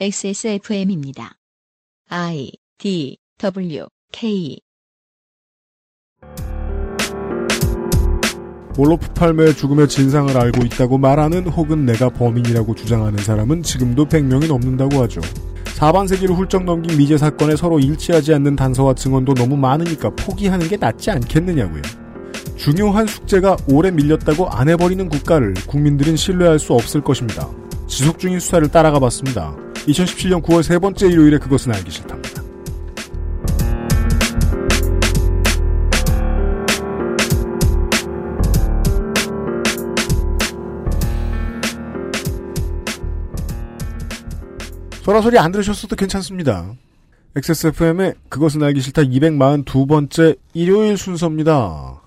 XSFM입니다. I D W K 올로프 팔매의 죽음의 진상을 알고 있다고 말하는 혹은 내가 범인이라고 주장하는 사람은 지금도 100명이 넘는다고 하죠. 4반세기를 훌쩍 넘긴 미제 사건에 서로 일치하지 않는 단서와 증언도 너무 많으니까 포기하는 게 낫지 않겠느냐고요. 중요한 숙제가 오래 밀렸다고 안 해버리는 국가를 국민들은 신뢰할 수 없을 것입니다. 지속 중인 수사를 따라가 봤습니다. 2017년 9월 세 번째 일요일에 그것은 알기 싫답니다. 소라소리 안 들으셨어도 괜찮습니다. XSFM의 그것은 알기 싫다 242번째 일요일 순서입니다.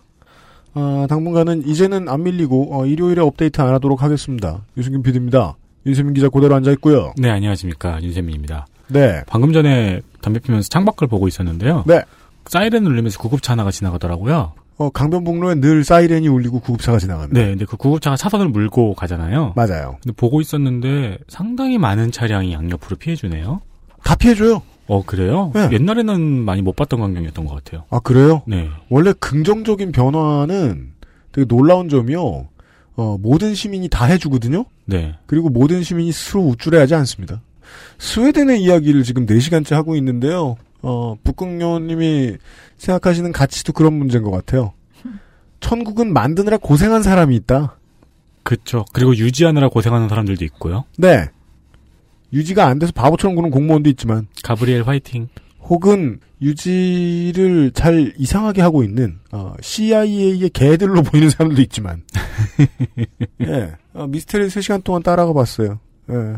아, 당분간은 이제는 안 밀리고 어, 일요일에 업데이트 안 하도록 하겠습니다. 유승균 PD입니다. 윤세민 기자 그대로 앉아 있고요. 네, 안녕하십니까. 윤세민입니다. 네. 방금 전에 담배 피면서 창밖을 보고 있었는데요. 네. 사이렌 울리면서 구급차 하나가 지나가더라고요. 어, 강변북로에 늘 사이렌이 울리고 구급차가 지나갑니다. 네, 근데 그 구급차가 차선을 물고 가잖아요. 맞아요. 근데 보고 있었는데 상당히 많은 차량이 양옆으로 피해주네요. 다 피해줘요. 어, 그래요? 네. 옛날에는 많이 못 봤던 광경이었던 것 같아요. 아, 그래요? 네. 원래 긍정적인 변화는 되게 놀라운 점이요. 어, 모든 시민이 다 해주거든요? 네. 그리고 모든 시민이 스스로 우쭐해하지 않습니다. 스웨덴의 이야기를 지금 4시간째 하고 있는데요. 어, 북극녀님이 생각하시는 가치도 그런 문제인 것 같아요. 천국은 만드느라 고생한 사람이 있다. 그쵸. 그리고 유지하느라 고생하는 사람들도 있고요. 네. 유지가 안 돼서 바보처럼 구는 공무원도 있지만, 가브리엘 화이팅. 혹은 유지를 잘 이상하게 하고 있는 어, CIA의 개들로 보이는 사람도 있지만, 예, 어, 미스테리 3시간 동안 따라가 봤어요. 예.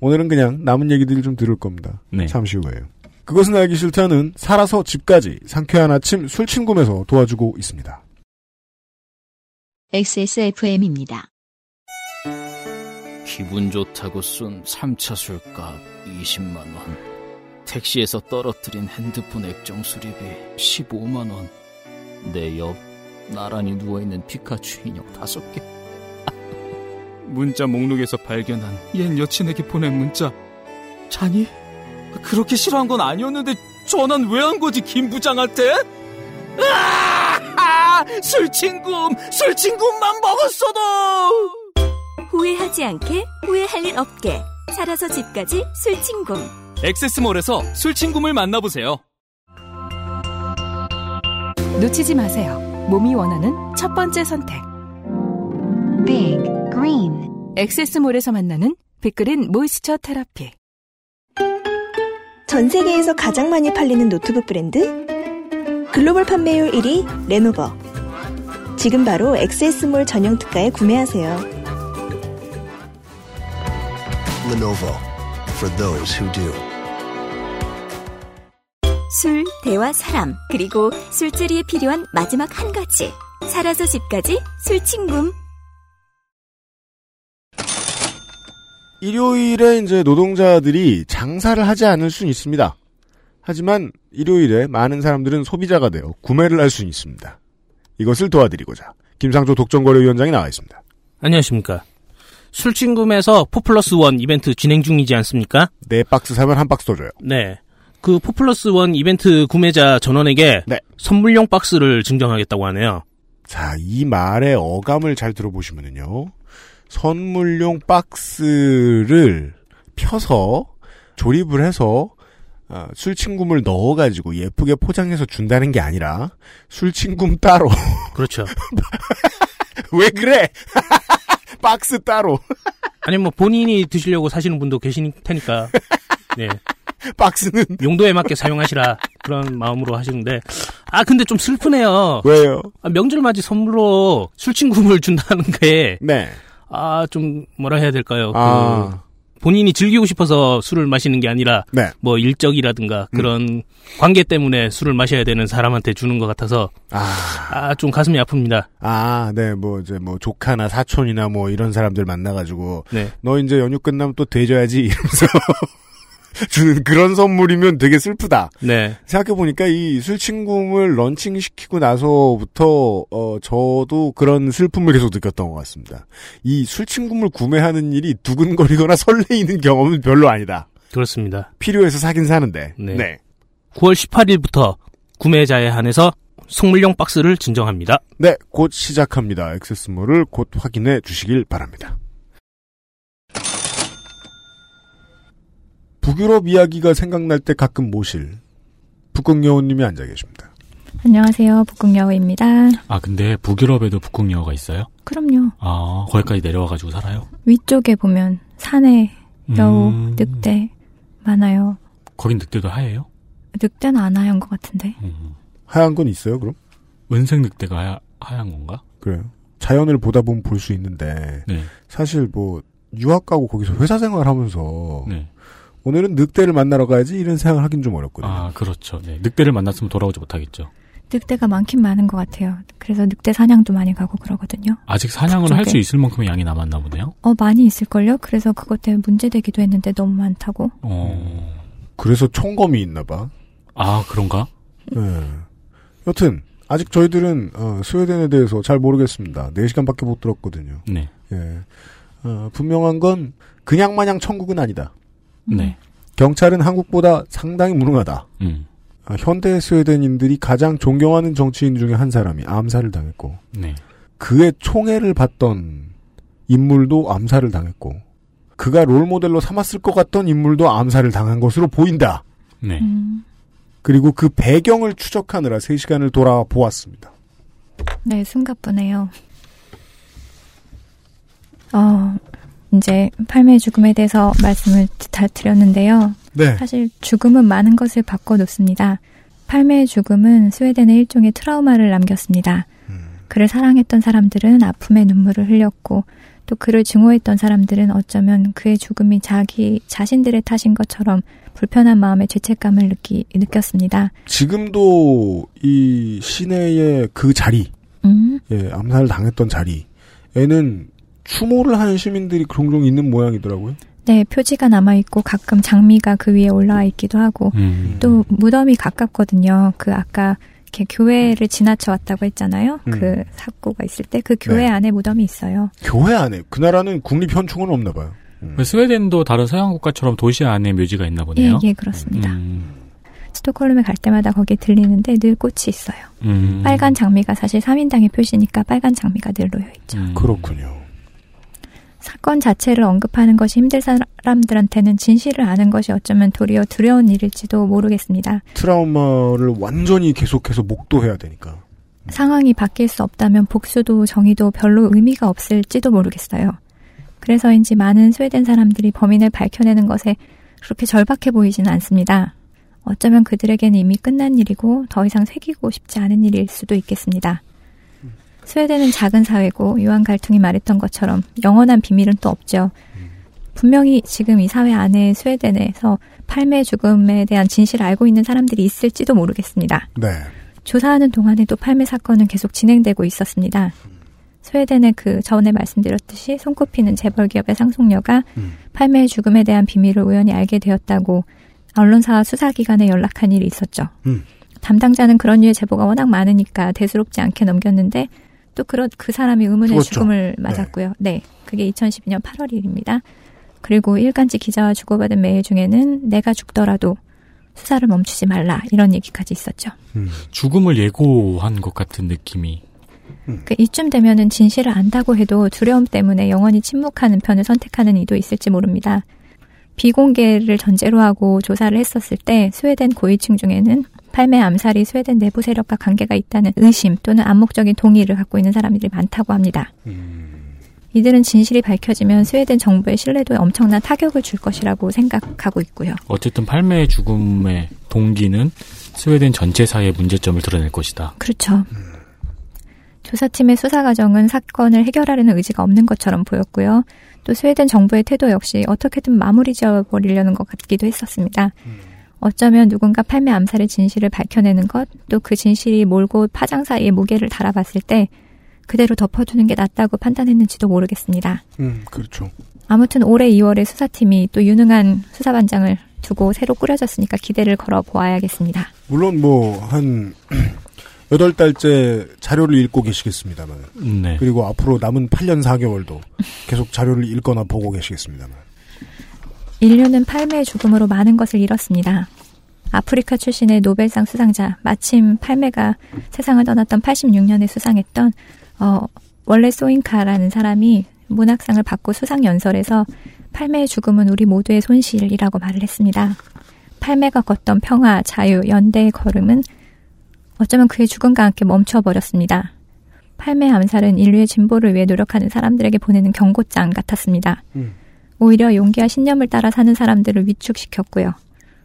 오늘은 그냥 남은 얘기들을 좀 들을 겁니다. 네. 잠시 후에요. 그것은 알기 싫다는 살아서 집까지 상쾌한 아침 술친구에서 도와주고 있습니다. XSFM입니다. 기분 좋다고 쏜 3차 술값 20만 원. 택시에서 떨어뜨린 핸드폰 액정 수리비 15만 원. 내 옆 나란히 누워있는 피카츄 인형 5개. 문자 목록에서 발견한 옛 여친에게 보낸 문자. 자니? 그렇게 싫어한 건 아니었는데 전화는 왜 한 거지 김 부장한테? 아! 술친구 술친구만 먹었어도 후회하지 않게 후회할 일 없게 살아서 집까지 술친구 엑세스몰에서 술친구를 만나보세요. 놓치지 마세요. 몸이 원하는 첫 번째 선택. Big Green 엑세스몰에서 만나는 빅그린 moisture therapy. 전 세계에서 가장 많이 팔리는 노트북 브랜드? 글로벌 판매율 1위 레노버. 지금 바로 엑세스몰 전용 특가에 구매하세요. Lenovo for those who do. 술, 대화, 사람 그리고 술자리에 필요한 마지막 한 가지 살아서 집까지 술친구 일요일에 이제 노동자들이 장사를 하지 않을 수는 있습니다. 하지만 일요일에 많은 사람들은 소비자가 되어 구매를 할 수는 있습니다. 이것을 도와드리고자 김상조 독점거래위원장이 나와 있습니다. 안녕하십니까. 술친구에서 포플러스 원 이벤트 진행 중이지 않습니까? 네 박스 사면 한 박스 더 줘요. 네. 그 포플러스 원 이벤트 구매자 전원에게 네. 선물용 박스를 증정하겠다고 하네요. 자, 이 말의 어감을 잘 들어보시면은요. 선물용 박스를 펴서 조립을 해서 어, 술친구물 넣어가지고 예쁘게 포장해서 준다는 게 아니라 술친구 따로 그렇죠. 왜 그래? 박스 따로 아니 뭐 본인이 드시려고 사시는 분도 계실 테니까. 네. 박스는 용도에 맞게 사용하시라 그런 마음으로 하시는데 아 근데 좀 슬프네요. 왜요? 아, 명절 맞이 선물로 술친구물 준다는 게 네. 아 좀 뭐라 해야 될까요? 아. 그 본인이 즐기고 싶어서 술을 마시는 게 아니라 네. 뭐 일적이라든가 그런 관계 때문에 술을 마셔야 되는 사람한테 주는 것 같아서 아, 아좀 가슴이 아픕니다. 아, 네, 뭐, 이제, 뭐, 조카나 사촌이나 뭐, 이런 사람들 만나가지고, 네. 너 이제 연휴 끝나면 또 돼줘야지, 이러면서, 주는 그런 선물이면 되게 슬프다. 네. 생각해보니까 이 술친구를 런칭시키고 나서부터, 어, 저도 그런 슬픔을 계속 느꼈던 것 같습니다. 이 술친구를 구매하는 일이 두근거리거나 설레이는 경험은 별로 아니다. 그렇습니다. 필요해서 사긴 사는데. 네. 네. 9월 18일부터 구매자에 한해서 속물용 박스를 진정합니다. 네, 곧 시작합니다. 액세스몰을 곧 확인해 주시길 바랍니다. 북유럽 이야기가 생각날 때 가끔 모실 북극여우님이 앉아 계십니다. 안녕하세요. 북극여우입니다. 아, 근데 북유럽에도 북극여우가 있어요? 그럼요. 아, 거기까지 내려와가지고 살아요? 위쪽에 보면 산에 여우, 음. 늑대 많아요. 거긴 늑대도 하얘요? 늑대는 안 하얀 것 같은데. 음. 하얀 건 있어요, 그럼? 은색 늑대가 하야, 하얀 건가? 그래요. 자연을 보다 보면 볼 수 있는데 네. 사실 뭐 유학 가고 거기서 회사 생활 하면서 네. 오늘은 늑대를 만나러 가야지 이런 생각을 하긴 좀 어렵거든요. 아, 그렇죠. 네. 늑대를 만났으면 돌아오지 못하겠죠. 늑대가 많긴 많은 것 같아요. 그래서 늑대 사냥도 많이 가고 그러거든요. 아직 사냥을 할 수. 있을 만큼의 양이 남았나 보네요. 어, 많이 있을걸요? 그래서 그것 때문에 문제되기도 했는데 너무 많다고. 어. 그래서 총검이 있나 봐. 아, 그런가? 네. 여튼 아직 저희들은 어, 스웨덴에 대해서 잘 모르겠습니다. 4 시간밖에 못 들었거든요. 네. 예. 어, 분명한 건 그냥 마냥 천국은 아니다. 네. 경찰은 한국보다 상당히 무능하다. 음. 아, 현대 스웨덴인들이 가장 존경하는 정치인 중에 한 사람이 암살을 당했고 네. 그의 총애를 받던 인물도 암살을 당했고 그가 롤모델로 삼았을 것 같던 인물도 암살을 당한 것으로 보인다. 네. 음, 그리고 그 배경을 추적하느라 3시간을 돌아보았습니다. 네, 숨가쁘네요. 어, 이제 팔매의 죽음에 대해서 말씀을 다 드렸는데요. 네. 사실 죽음은 많은 것을 바꿔놓습니다. 팔매의 죽음은 스웨덴에 일종의 트라우마를 남겼습니다. 그를 사랑했던 사람들은 아픔의 눈물을 흘렸고 또 그를 증오했던 사람들은 어쩌면 그의 죽음이 자기 자신들의 탓인 것처럼 불편한 마음의 죄책감을 느끼, 느꼈습니다. 지금도 이 시내의 그 자리, 음, 예, 암살 당했던 자리에는 추모를 하는 시민들이 종종 있는 모양이더라고요. 네, 표지가 남아 있고 가끔 장미가 그 위에 올라와 있기도 하고 음. 또 무덤이 가깝거든요. 그 아까 이렇게 교회를 지나쳐 왔다고 했잖아요. 음. 그 사고가 있을 때 그 교회 네. 안에 무덤이 있어요. 교회 안에 그 나라는 국립 현충은 없나 봐요. 그 스웨덴도 다른 서양 국가처럼 도시 안에 묘지가 있나 보네요. 예, 예, 그렇습니다. 음. 스톡홀름에 갈 때마다 거기에 들리는데 늘 꽃이 있어요. 음. 빨간 장미가 사실 3인당의 표시니까 빨간 장미가 늘 놓여 있죠. 음. 그렇군요. 사건 자체를 언급하는 것이 힘들 사람들한테는 진실을 아는 것이 어쩌면 도리어 두려운 일일지도 모르겠습니다. 트라우마를 완전히 계속해서 목도해야 되니까. 상황이 바뀔 수 없다면 복수도 정의도 별로 의미가 없을지도 모르겠어요. 그래서인지 많은 스웨덴 사람들이 범인을 밝혀내는 것에 그렇게 절박해 보이지는 않습니다. 어쩌면 그들에게는 이미 끝난 일이고 더 이상 새기고 싶지 않은 일일 수도 있겠습니다. 스웨덴은 작은 사회고 유한 갈통이 말했던 것처럼 영원한 비밀은 또 없죠. 분명히 지금 이 사회 안에 스웨덴에서 팔매 죽음에 대한 진실을 알고 있는 사람들이 있을지도 모르겠습니다. 네. 조사하는 동안에도 팔매 사건은 계속 진행되고 있었습니다. 스웨덴의 그 전에 말씀드렸듯이 손꼽히는 재벌 기업의 상속녀가 음. 팔매의 죽음에 대한 비밀을 우연히 알게 되었다고 언론사와 수사기관에 연락한 일이 있었죠. 음. 담당자는 그런 류의 제보가 워낙 많으니까 대수롭지 않게 넘겼는데 또 그런 그 사람이 의문의 죽었죠. 죽음을 맞았고요. 네. 그게 2012년 8월 일입니다. 그리고 일간지 기자와 주고받은 메일 중에는 내가 죽더라도 수사를 멈추지 말라 이런 얘기까지 있었죠. 음. 죽음을 예고한 것 같은 느낌이. 그 이쯤 되면은 진실을 안다고 해도 두려움 때문에 영원히 침묵하는 편을 선택하는 이도 있을지 모릅니다. 비공개를 전제로 하고 조사를 했었을 때 스웨덴 고위층 중에는 팔매 암살이 스웨덴 내부 세력과 관계가 있다는 의심 또는 암묵적인 동의를 갖고 있는 사람들이 많다고 합니다. 이들은 진실이 밝혀지면 스웨덴 정부의 신뢰도에 엄청난 타격을 줄 것이라고 생각하고 있고요. 어쨌든 팔매의 죽음의 동기는 스웨덴 전체 사회의 문제점을 드러낼 것이다. 그렇죠. 조사팀의 수사 과정은 사건을 해결하려는 의지가 없는 것처럼 보였고요. 또 스웨덴 정부의 태도 역시 어떻게든 마무리 지어버리려는 것 같기도 했었습니다. 어쩌면 누군가 팔매 암살의 진실을 밝혀내는 것, 또 그 진실이 몰고 파장 사이에 무게를 달아봤을 때 그대로 덮어두는 게 낫다고 판단했는지도 모르겠습니다. 음, 그렇죠. 아무튼 올해 2월에 수사팀이 또 유능한 수사반장을 두고 새로 꾸려졌으니까 기대를 걸어 보아야겠습니다. 물론 뭐 한 여덟 달째 자료를 읽고 계시겠습니다만. 네. 그리고 앞으로 남은 8년 4개월도 계속 자료를 읽거나 보고 계시겠습니다만. 인류는 팔매의 죽음으로 많은 것을 잃었습니다. 아프리카 출신의 노벨상 수상자, 마침 팔매가 세상을 떠났던 86년에 수상했던 어, 원래 소인카라는 사람이 문학상을 받고 수상 연설에서 팔매의 죽음은 우리 모두의 손실이라고 말을 했습니다. 팔매가 걷던 평화, 자유, 연대의 걸음은 어쩌면 그의 죽음과 함께 멈춰버렸습니다. 팔매 암살은 인류의 진보를 위해 노력하는 사람들에게 보내는 경고장 같았습니다. 음. 오히려 용기와 신념을 따라 사는 사람들을 위축시켰고요.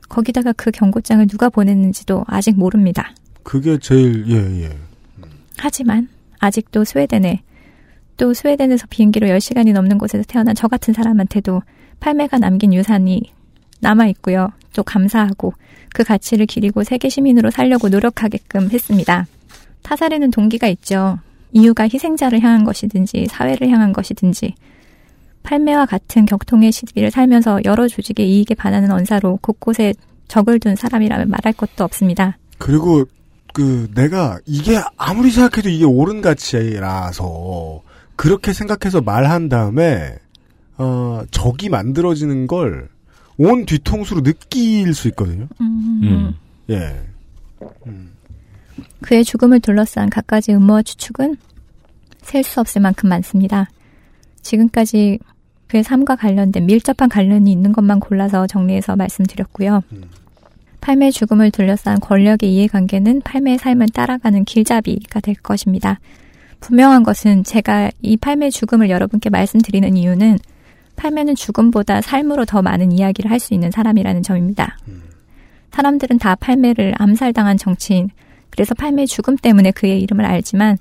거기다가 그 경고장을 누가 보냈는지도 아직 모릅니다. 그게 제일 예 예. 하지만 아직도 스웨덴에 또 스웨덴에서 비행기로 10시간이 넘는 곳에서 태어난 저 같은 사람한테도 팔매가 남긴 유산이 남아 있고요. 또 감사하고 그 가치를 기리고 세계 시민으로 살려고 노력하게끔 했습니다. 타살에는 동기가 있죠. 이유가 희생자를 향한 것이든지 사회를 향한 것이든지 팔매와 같은 격통의 시비를 살면서 여러 조직의 이익에 반하는 언사로 곳곳에 적을 둔 사람이라면 말할 것도 없습니다. 그리고 그 내가 이게 아무리 생각해도 이게 옳은 가치라서 그렇게 생각해서 말한 다음에 어 적이 만들어지는 걸 온 뒤통수로 느낄 수 있거든요. 음. 예. 그의 죽음을 둘러싼 갖가지 음모와 추측은 셀 수 없을 만큼 많습니다. 지금까지 그의 삶과 관련된 밀접한 관련이 있는 것만 골라서 정리해서 말씀드렸고요. 팔매의 죽음을 둘러싼 권력의 이해관계는 팔매의 삶을 따라가는 길잡이가 될 것입니다. 분명한 것은 제가 이 팔매의 죽음을 여러분께 말씀드리는 이유는 팔매는 죽음보다 삶으로 더 많은 이야기를 할 수 있는 사람이라는 점입니다. 사람들은 다 팔매를 암살당한 정치인, 그래서 팔매의 죽음 때문에 그의 이름을 알지만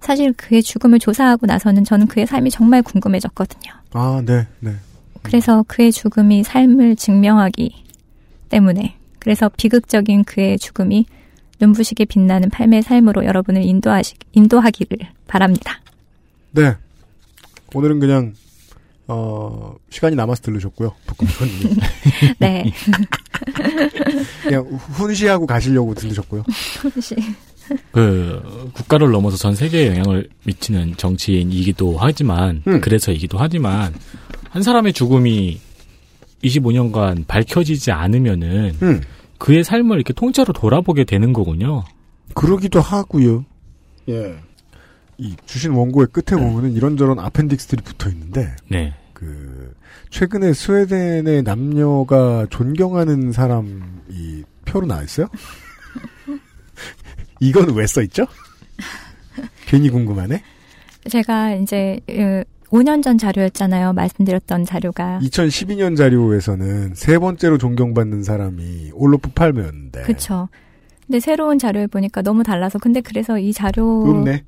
사실 그의 죽음을 조사하고 나서는 저는 그의 삶이 정말 궁금해졌거든요. 아, 네, 네. 그래서 그의 죽음이 삶을 증명하기 때문에 그래서 비극적인 그의 죽음이 눈부시게 빛나는 팔매의 삶으로 여러분을 인도하시, 인도하기를 바랍니다. 네. 오늘은 그냥 어 시간이 남아서 들으셨고요. 북극선님. 네. 그냥 훈시하고 가시려고 들으셨고요. 그 국가를 넘어서 전 세계에 영향을 미치는 정치인이기도 하지만 음. 그래서이기도 하지만 한 사람의 죽음이 25년간 밝혀지지 않으면은 음. 그의 삶을 이렇게 통째로 돌아보게 되는 거군요. 그러기도 하고요. 예. 이 주신 원고의 끝에 보면은 이런저런 아펜딕스들이 붙어 있는데 네. 그 최근에 스웨덴의 남녀가 존경하는 사람이 표로 나와 있어요? 이건 왜 써 있죠? 괜히 궁금하네. 제가 이제 5년 전 자료였잖아요. 말씀드렸던 자료가. 2012년 자료에서는 세 번째로 존경받는 사람이 올로프 팔메였는데. 그렇죠. 근데 새로운 자료를 보니까 너무 달라서 근데 그래서 이 자료를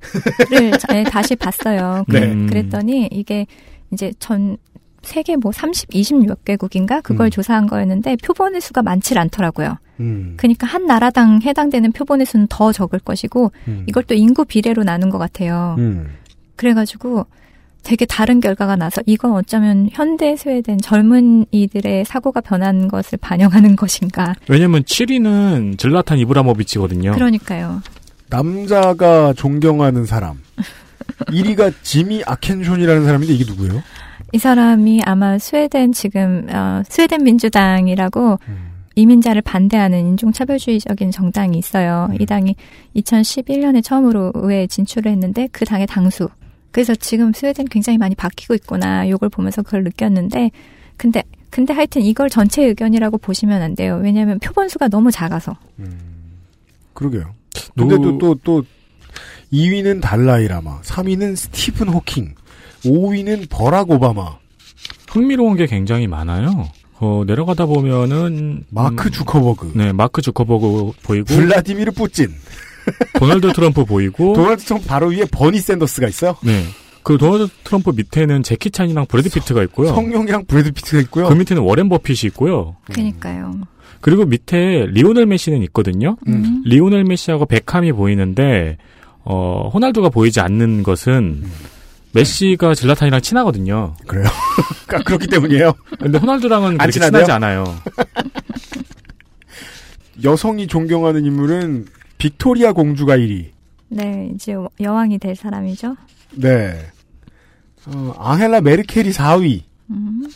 네, 다시 봤어요. 그, 네. 그랬더니 이게 이제 전 세계 뭐 30, 20몇 개국인가 그걸 음. 조사한 거였는데 표본의 수가 많질 않더라고요. 음. 그러니까 한 나라당 해당되는 표본의 수는 더 적을 것이고 음. 이걸 또 인구 비례로 나눈 것 같아요. 음. 그래가지고 되게 다른 결과가 나서 이건 어쩌면 현대 스웨덴 젊은 이들의 사고가 변한 것을 반영하는 것인가. 왜냐면 7위는 질라탄 이브라모비치거든요. 그러니까요. 남자가 존경하는 사람. 1위가 지미 아켄숀이라는 사람인데 이게 누구예요? 이 사람이 아마 스웨덴 지금 어, 스웨덴 민주당이라고 음. 이민자를 반대하는 인종차별주의적인 정당이 있어요. 음. 이 당이 2011년에 처음으로 의회에 진출을 했는데 그 당의 당수. 그래서 지금 스웨덴 굉장히 많이 바뀌고 있구나. 요걸 보면서 그걸 느꼈는데 근데 근데 하여튼 이걸 전체 의견이라고 보시면 안 돼요. 왜냐하면 표본수가 너무 작아서. 그러게요. 노- 근데도 또, 또, 2위는 달라이라마, 3위는 스티븐 호킹, 5위는 버락 오바마, 흥미로운 게 굉장히 많아요. 어, 내려가다 보면은 마크 음, 주커버그, 네, 마크 주커버그 보이고 블라디미르 뿌찐, 도널드 트럼프 보이고 도널드 트럼프 바로 위에 버니 샌더스가 있어요. 네. 그 도널드 트럼프 밑에는 재키 찬이랑 브래드 피트가 있고요. 성룡이랑 브래드 피트가 있고요. 그 밑에는 워렌 버핏이 있고요. 그러니까요. 그리고 밑에 리오넬 메시는 있거든요. 음. 리오넬 메시하고 베캄이 보이는데 어, 호날두가 보이지 않는 것은 메시가 질라탄이랑 친하거든요. 그래요? 아, 그렇기 때문이에요. 근데 호날두랑은 안 그렇게? 친하지 않아요. 여성이 존경하는 인물은 빅토리아 공주가 1위. 네, 이제 여왕이 될 사람이죠. 네. 어, 앙헬라 메르켈이 4위. 음.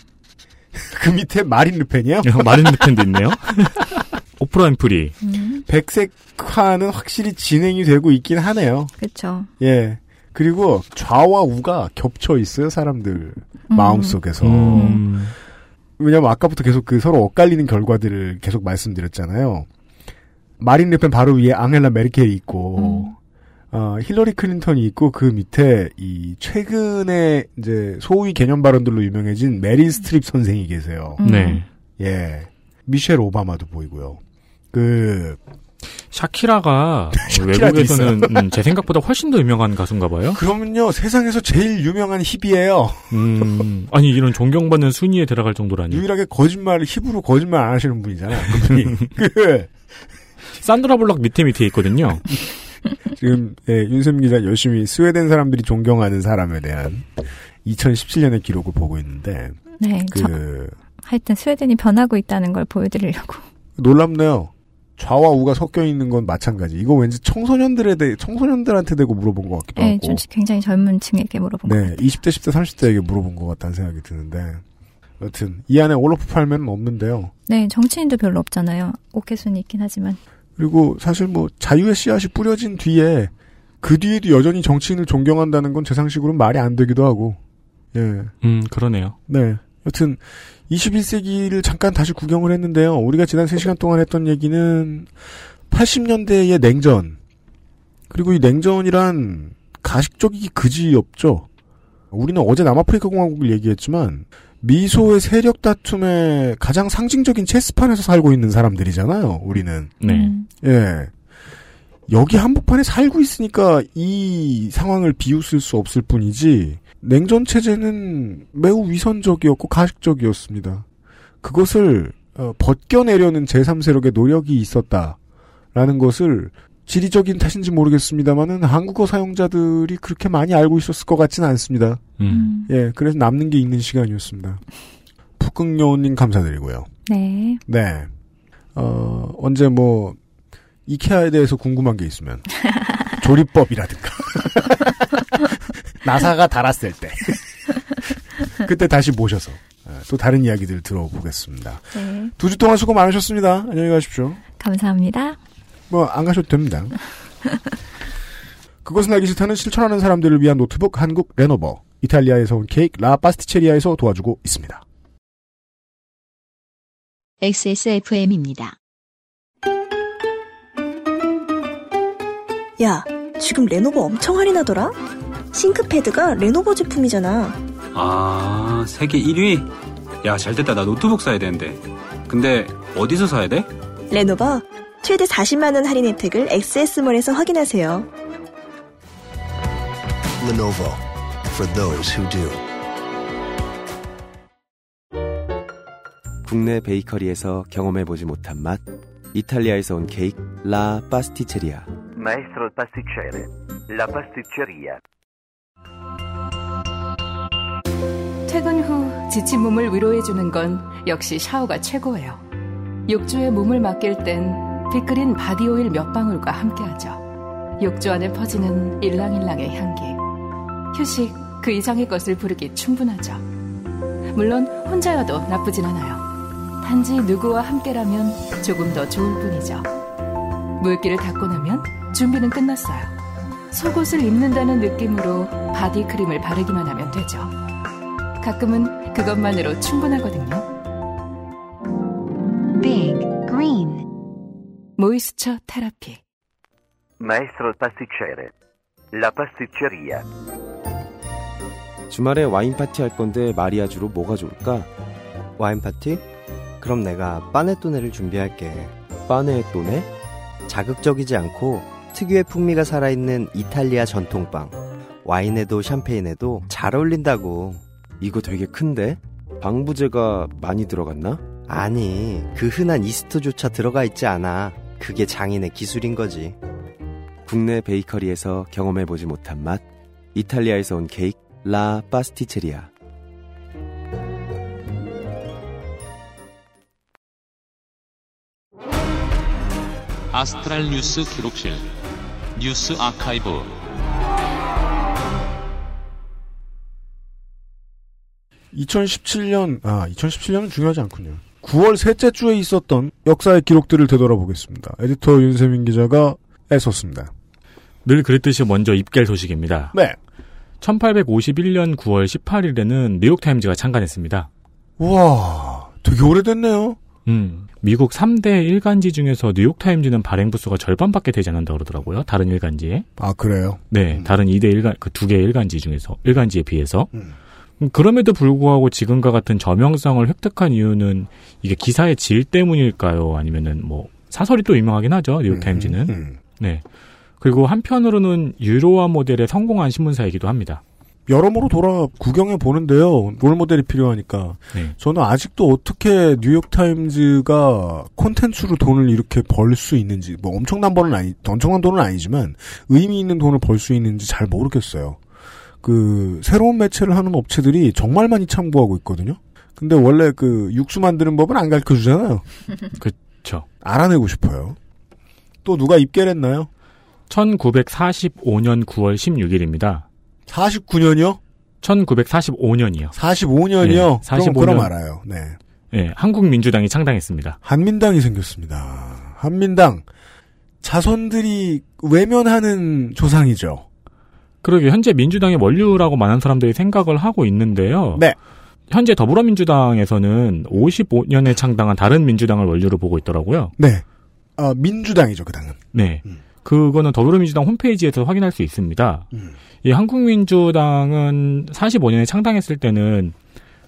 그 밑에 마린 르펜이요? 마린 르펜도 있네요. 오프라 윈프리. 음, 백색화는 확실히 진행이 되고 있긴 하네요. 그렇죠. 예. 그리고 좌와 우가 겹쳐 있어요, 사람들 마음속에서. 음. 왜냐면 아까부터 계속 그 서로 엇갈리는 결과들을 계속 말씀드렸잖아요. 마린 르펜 바로 위에 앙헬라 메르켈이 있고, 어, 힐러리 클린턴이 있고, 그 밑에 이 최근에 이제 소위 개념 발언들로 유명해진 메릴 스트립 선생이 계세요. 음. 네. 예. 미셸 오바마도 보이고요. 그, 샤키라가 외국에서는 음, 제 생각보다 훨씬 더 유명한 가수인가 봐요. 그러면요, 세상에서 제일 유명한 힙이에요. 음, 아니 이런 존경받는 순위에 들어갈 정도라니. 유일하게 거짓말을 힙으로 거짓말 안 하시는 분이잖아요. 그분이. 그, 산드라 블럭 밑에 밑에 있거든요. 지금 예, 윤세민 기자 열심히 스웨덴 사람들이 존경하는 사람에 대한 2017년의 기록을 보고 있는데 네. 저, 그 하여튼 스웨덴이 변하고 있다는 걸 보여드리려고. 놀랍네요. 좌와 우가 섞여 있는 건 마찬가지. 이거 왠지 청소년들에 대해 청소년들한테 대고 물어본 것 같기도 네, 하고. 좀 굉장히 젊은 층에게 물어본 것 네, 같아요. 20대 10대 30대에게 물어본 것 같다는 생각이 드는데 여튼 이 안에 올러프 팔면은 없는데요. 네, 정치인도 별로 없잖아요. 오케순이 있긴 하지만. 그리고 사실 뭐 자유의 씨앗이 뿌려진 뒤에 그 뒤에도 여전히 정치인을 존경한다는 건 제 상식으로는 말이 안 되기도 하고. 예. 음, 그러네요. 네. 여튼 21세기를 잠깐 다시 구경을 했는데요. 우리가 지난 3시간 동안 했던 얘기는 80년대의 냉전 그리고 이 냉전이란 가식적이기 그지 없죠. 우리는 어제 남아프리카 공화국을 얘기했지만 미소의 세력 다툼의 가장 상징적인 체스판에서 살고 있는 사람들이잖아요. 우리는. 네. 음, 예. 여기 한복판에 살고 있으니까 이 상황을 비웃을 수 없을 뿐이지 냉전 체제는 매우 위선적이었고 가식적이었습니다. 그것을 어, 벗겨내려는 제3세력의 노력이 있었다라는 것을 지리적인 탓인지 모르겠습니다만은 한국어 사용자들이 그렇게 많이 알고 있었을 것 같지는 않습니다. 음. 예, 그래서 남는 게 있는 시간이었습니다. 푹극여우님 감사드리고요. 네. 네. 어, 언제 뭐, 이케아에 대해서 궁금한 게 있으면, 조립법이라든가, 나사가 달았을 때, 그때 다시 모셔서, 어, 또 다른 이야기들 들어보겠습니다. 네. 두주 동안 수고 많으셨습니다. 안녕히 가십시오. 감사합니다. 뭐, 안 가셔도 됩니다. 그것은 알기 싫다는 실천하는 사람들을 위한 노트북 한국 레노버. 이탈리아에서 온 케이크 라 파스티체리아에서 도와주고 있습니다. XSFM입니다. 야, 지금 레노버 엄청 할인하더라? 싱크패드가 레노버 제품이잖아. 아, 세계 1위? 야, 잘 됐다. 나 노트북 사야 되는데. 근데 어디서 사야 돼? 레노버 최대 40만원 할인 혜택을 XS몰에서 확인하세요. Lenovo for those who do. 국내 베이커리에서 경험해보지 못한 맛 이탈리아에서 온 케이크 라 파스티체리아 Maestro pasticcere, la pasticceria. 퇴근 후 지친 몸을 위로해주는 건 역시 샤워가 최고예요. 욕조에 몸을 맡길 땐 빅그린 바디오일 몇 방울과 함께하죠. 욕조 안에 퍼지는 일랑일랑의 향기. 휴식 그 이상의 것을 부르기 충분하죠. 물론 혼자여도 나쁘진 않아요. 단지 누구와 함께라면 조금 더 좋을 뿐이죠. 물기를 닦고 나면 준비는 끝났어요. 속옷을 입는다는 느낌으로 바디크림을 바르기만 하면 되죠. 가끔은 그것만으로 충분하거든요. moisture therapy. Maestro pasticcere, la pasticceria. 주말에 와인 파티 할 건데 마리아주로 뭐가 좋을까? 와인 파티? 그럼 내가 빠네토네를 준비할게. 빠네또네? 자극적이지 않고 특유의 풍미가 살아있는 이탈리아 전통빵. 와인에도 샴페인에도 잘 어울린다고. 이거 되게 큰데? 방부제가 많이 들어갔나? 아니, 그 흔한 이스트조차 들어가 있지 않아. 그게 장인의 기술인 거지. 국내 베이커리에서 경험해보지 못한 맛 이탈리아에서 온 케이크 라 파스티체리아 아스트랄 뉴스 기록실 뉴스 아카이브 2017년, 아, 2017년은 중요하지 않군요. 9월 셋째 주에 있었던 역사의 기록들을 되돌아보겠습니다. 에디터 윤세민 기자가 애썼습니다. 늘 그랬듯이 먼저 입결 소식입니다. 네. 1851년 9월 18일에는 뉴욕타임즈가 창간했습니다. 와, 되게 오래됐네요. 음, 미국 3대 일간지 중에서 뉴욕타임즈는 발행 부수가 절반밖에 되지 않는다 그러더라고요. 다른 일간지에. 아, 그래요? 네, 다른 2대 일간, 그 두 개의 일간지 중에서, 일간지에 비해서. 음. 음, 그럼에도 불구하고 지금과 같은 저명성을 획득한 이유는 이게 기사의 질 때문일까요? 아니면은 뭐, 사설이 또 유명하긴 하죠. 뉴욕타임즈는. 음. 네. 그리고 한편으로는 유로화 모델에 성공한 신문사이기도 합니다. 여러모로 돌아 구경해 보는데요. 롤 모델이 필요하니까. 네. 저는 아직도 어떻게 뉴욕 타임즈가 콘텐츠로 돈을 이렇게 벌 수 있는지 뭐 엄청난 돈은 아니 엄청난 돈은 아니지만 의미 있는 돈을 벌 수 있는지 잘 모르겠어요. 그 새로운 매체를 하는 업체들이 정말 많이 참고하고 있거든요. 근데 원래 그 육수 만드는 법은 안 가르쳐 주잖아요. 그렇죠. 알아내고 싶어요. 또 누가 입결했나요? 1945년 9월 16일입니다. 49년이요? 1945년이요. 45년이요? 45년. 그럼, 그럼 알아요. 네. 네, 한국민주당이 창당했습니다. 한민당이 생겼습니다. 한민당. 자손들이 외면하는 조상이죠. 그러게 현재 민주당의 원류라고 많은 사람들이 생각을 하고 있는데요. 네. 현재 더불어민주당에서는 55년에 창당한 다른 민주당을 원류로 보고 있더라고요. 네. 아, 민주당이죠, 그 당은. 네. 그거는 더불어민주당 홈페이지에서 확인할 수 있습니다. 음. 이 한국민주당은 45년에 창당했을 때는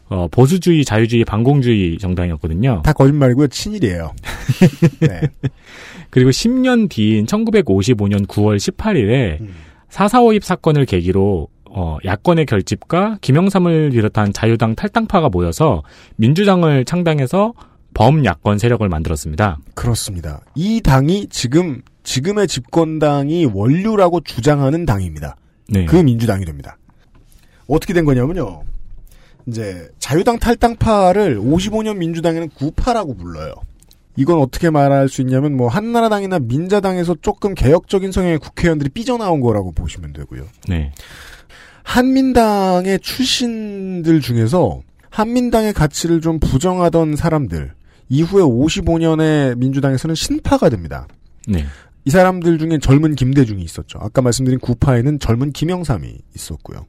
어, 보수주의, 자유주의, 반공주의 정당이었거든요. 다 거짓말이고요. 친일이에요. 네. 그리고 10년 뒤인 1955년 9월 18일에 음. 4.4.5입 사건을 계기로 어, 야권의 결집과 김영삼을 비롯한 자유당 탈당파가 모여서 민주당을 창당해서 범야권 세력을 만들었습니다. 그렇습니다. 이 당이 지금 지금의 집권당이 원류라고 주장하는 당입니다. 네. 그 민주당이 됩니다. 어떻게 된 거냐면요. 이제 자유당 탈당파를 55년 민주당에는 구파라고 불러요. 이건 어떻게 말할 수 있냐면 뭐 한나라당이나 민자당에서 조금 개혁적인 성향의 국회의원들이 삐져나온 거라고 보시면 되고요. 네. 한민당의 출신들 중에서 한민당의 가치를 좀 부정하던 사람들 이후에 55년에 민주당에서는 신파가 됩니다. 네. 이 사람들 중에 젊은 김대중이 있었죠. 아까 말씀드린 구파에는 젊은 김영삼이 있었고요.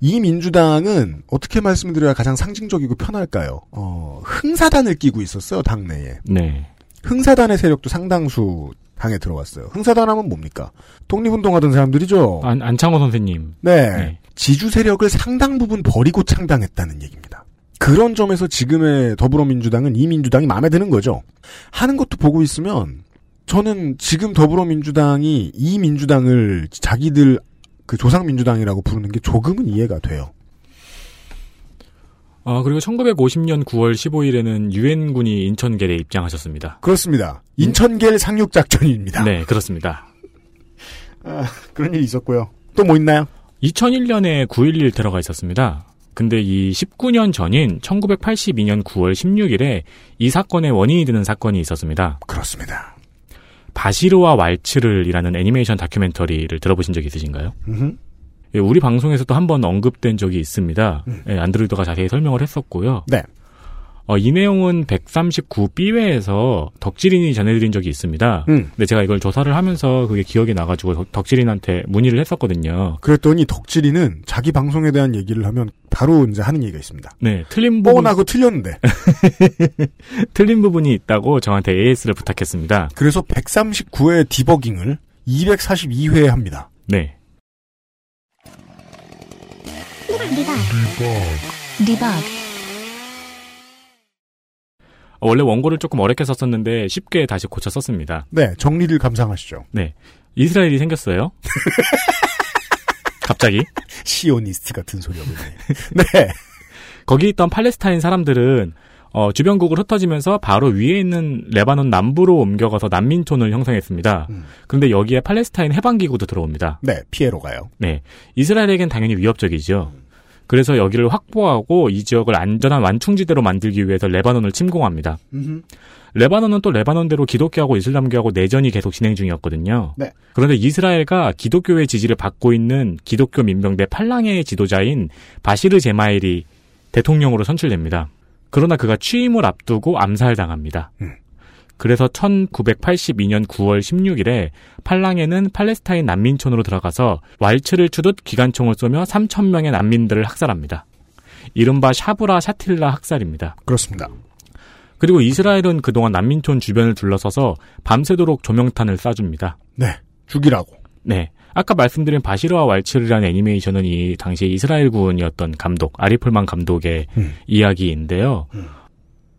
이 민주당은 어떻게 말씀드려야 가장 상징적이고 편할까요? 어, 흥사단을 끼고 있었어요, 당내에. 네. 흥사단의 세력도 상당수 당에 들어왔어요. 흥사단 하면 뭡니까? 독립운동하던 사람들이죠. 안, 안창호 선생님. 네. 지주 세력을 상당 부분 버리고 창당했다는 얘기입니다. 그런 점에서 지금의 더불어민주당은 이 민주당이 마음에 드는 거죠. 하는 것도 보고 있으면 저는 지금 더불어민주당이 이 민주당을 자기들 그 조상민주당이라고 부르는 게 조금은 이해가 돼요. 아, 그리고 1950년 9월 15일에는 유엔군이 인천계에 입장하셨습니다. 그렇습니다. 인천계를 상륙작전입니다. 네, 그렇습니다. 아, 그런 일이 있었고요. 또 뭐 있나요? 2001년에 9.11 테러가 있었습니다. 근데 이 19년 전인 1982년 9월 16일에 이 사건의 원인이 되는 사건이 있었습니다. 그렇습니다. 바시르와 왈츠를이라는 애니메이션 다큐멘터리를 들어보신 적 있으신가요? 음흠. 예, 우리 방송에서 도 한 번 언급된 적이 있습니다. 예, 안드로이드가 자세히 설명을 했었고요. 네. 어, 이 내용은 139B회에서 덕질인이 전해드린 적이 있습니다. 음. 근데 제가 이걸 조사를 하면서 그게 기억이 나가지고 덕- 덕질인한테 문의를 했었거든요. 그랬더니 덕질이는 자기 방송에 대한 얘기를 하면 바로 이제 하는 얘기가 있습니다. 네, 틀린 부분. 어, 나 그거 틀렸는데. 틀린 부분이 있다고 저한테 AS를 부탁했습니다. 그래서 139회 디버깅을 242회에 합니다. 네. 리버그 어, 원래 원고를 조금 어렵게 썼었는데 쉽게 다시 고쳐 썼습니다. 네, 정리를 감상하시죠. 네. 이스라엘이 생겼어요. 갑자기. 시오니스트 같은 소리 하고 있네. 네. 거기 있던 팔레스타인 사람들은 어, 주변국을 흩어지면서 바로 위에 있는 레바논 남부로 옮겨가서 난민촌을 형성했습니다. 그런데 여기에 팔레스타인 해방기구도 들어옵니다. 네, 피해로 가요. 네. 이스라엘에겐 당연히 위협적이죠. 그래서 여기를 확보하고 이 지역을 안전한 완충지대로 만들기 위해서 레바논을 침공합니다. 음흠. 레바논은 또 레바논대로 기독교하고 이슬람교하고 내전이 계속 진행 중이었거든요. 네. 그런데 이스라엘과 기독교의 지지를 받고 있는 기독교 민병대 팔랑의 지도자인 바시르 제마일이 대통령으로 선출됩니다. 그러나 그가 취임을 앞두고 암살당합니다. 그래서 1982년 9월 16일에 팔랑에는 팔레스타인 난민촌으로 들어가서 왈츠를 추듯 기관총을 쏘며 3,000명의 난민들을 학살합니다. 이른바 샤브라 샤틸라 학살입니다. 그렇습니다. 그리고 이스라엘은 그동안 난민촌 주변을 둘러서서 밤새도록 조명탄을 쏴줍니다. 네. 죽이라고. 네. 아까 말씀드린 바시르와 왈츠르라는 애니메이션은 이 당시 이스라엘군이었던 감독, 아리플만 감독의 이야기인데요.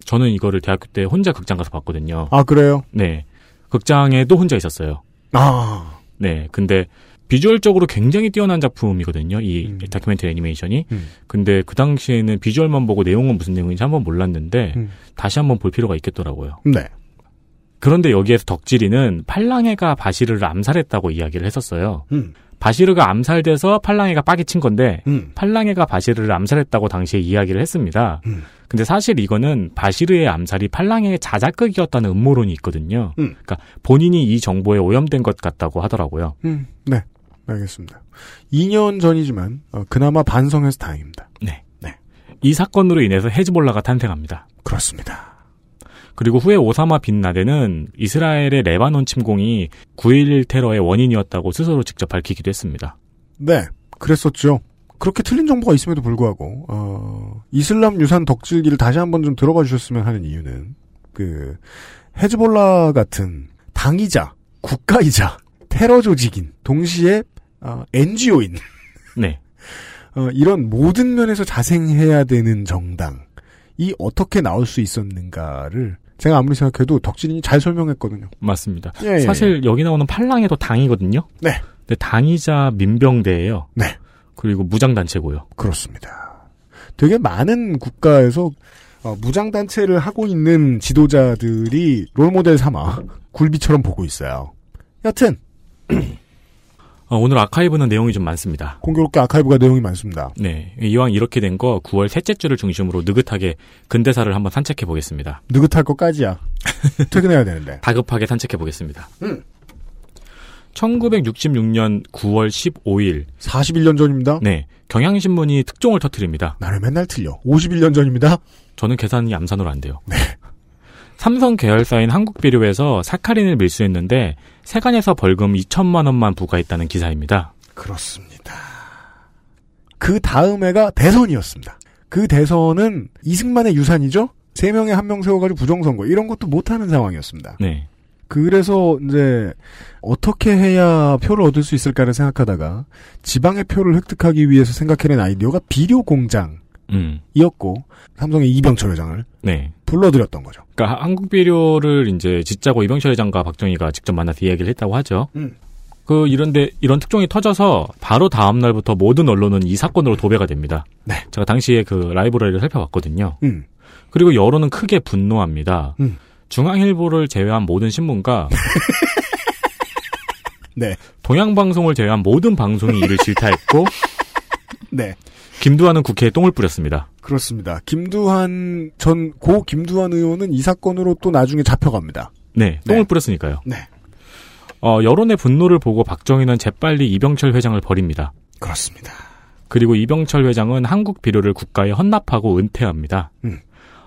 저는 이거를 대학교 때 혼자 극장 가서 봤거든요. 아, 그래요? 네. 극장에도 혼자 있었어요. 아. 네. 근데 비주얼적으로 굉장히 뛰어난 작품이거든요. 이 다큐멘터리 애니메이션이. 근데 그 당시에는 비주얼만 보고 내용은 무슨 내용인지 한번 몰랐는데 다시 한번 볼 필요가 있겠더라고요. 네. 그런데 여기에서 덕질이는 팔랑해가 바시르를 암살했다고 이야기를 했었어요. 음. 바시르가 암살돼서 팔랑해가 빠기 친 건데 음. 팔랑해가 바시르를 암살했다고 당시에 이야기를 했습니다. 음. 근데 사실 이거는 바시르의 암살이 팔랑해의 자작극이었다는 음모론이 있거든요. 음. 그러니까 본인이 이 정보에 오염된 것 같다고 하더라고요. 음, 네. 알겠습니다. 2년 전이지만, 어, 그나마 반성해서 다행입니다. 네. 이 사건으로 인해서 헤즈볼라가 탄생합니다. 그렇습니다. 그리고 후에 오사마 빈 라덴은 이스라엘의 레바논 침공이 9.11 테러의 원인이었다고 스스로 직접 밝히기도 했습니다. 네. 그랬었죠. 그렇게 틀린 정보가 있음에도 불구하고, 어, 이슬람 유산 덕질기를 다시 한번 좀 들어봐 주셨으면 하는 이유는, 그, 헤즈볼라 같은 당이자, 국가이자, 테러 조직인, 동시에, 어, NGO인. 네. 어, 이런 모든 면에서 자생해야 되는 정당 이 어떻게 나올 수 있었는가를 제가 아무리 생각해도 덕진이 잘 설명했거든요. 맞습니다. 예, 예, 사실 여기 나오는 팔랑에도 당이거든요. 네. 근데 당이자 민병대예요. 네. 그리고 무장단체고요. 그렇습니다. 되게 많은 국가에서 어, 무장단체를 하고 있는 지도자들이 롤모델 삼아 굴비처럼 보고 있어요. 여튼 어, 오늘 아카이브는 내용이 좀 많습니다. 공교롭게 아카이브가 내용이 많습니다. 네. 이왕 이렇게 된 거 9월 셋째 주를 중심으로 느긋하게 근대사를 한번 산책해 보겠습니다. 느긋할 것까지야. 퇴근해야 되는데. 다급하게 산책해 보겠습니다. 음. 1966년 9월 15일. 41년 전입니다. 네. 경향신문이 특종을 터뜨립니다. 나를 맨날 틀려. 51년 전입니다. 저는 계산이 암산으로 안 돼요. 삼성 계열사인 한국비료에서 사카린을 밀수했는데 세관에서 벌금 2천만 원만 부과했다는 기사입니다. 그렇습니다. 그 다음 해가 대선이었습니다. 그 대선은 이승만의 유산이죠? 세 명에 한 명 세워가지고 부정선거 이런 것도 못하는 상황이었습니다. 네. 그래서 이제 어떻게 해야 표를 얻을 수 있을까를 생각하다가 지방의 표를 획득하기 위해서 생각해낸 아이디어가 비료 공장 이었고 음. 삼성의 이병철 회장을 네. 불러들였던 거죠. 그러니까 한국 비료를 이제 짓자고 이병철 회장과 박정희가 직접 만나서 이야기를 했다고 하죠. 음. 그 이런데 이런 특종이 터져서 바로 다음 날부터 모든 언론은 이 사건으로 도배가 됩니다. 네. 제가 당시에 그 라이브러리를 살펴봤거든요. 음. 그리고 여론은 크게 분노합니다. 음. 중앙일보를 제외한 모든 신문과 네. 동양방송을 제외한 모든 방송이 이를 질타했고 네. 김두한은 국회에 똥을 뿌렸습니다. 그렇습니다. 김두한 전 고 김두한 의원은 이 사건으로 또 나중에 잡혀갑니다. 네, 똥을 뿌렸으니까요. 네. 어, 여론의 분노를 보고 박정희는 재빨리 이병철 회장을 버립니다. 그렇습니다. 그리고 이병철 회장은 한국 비료를 국가에 헌납하고 은퇴합니다. 음.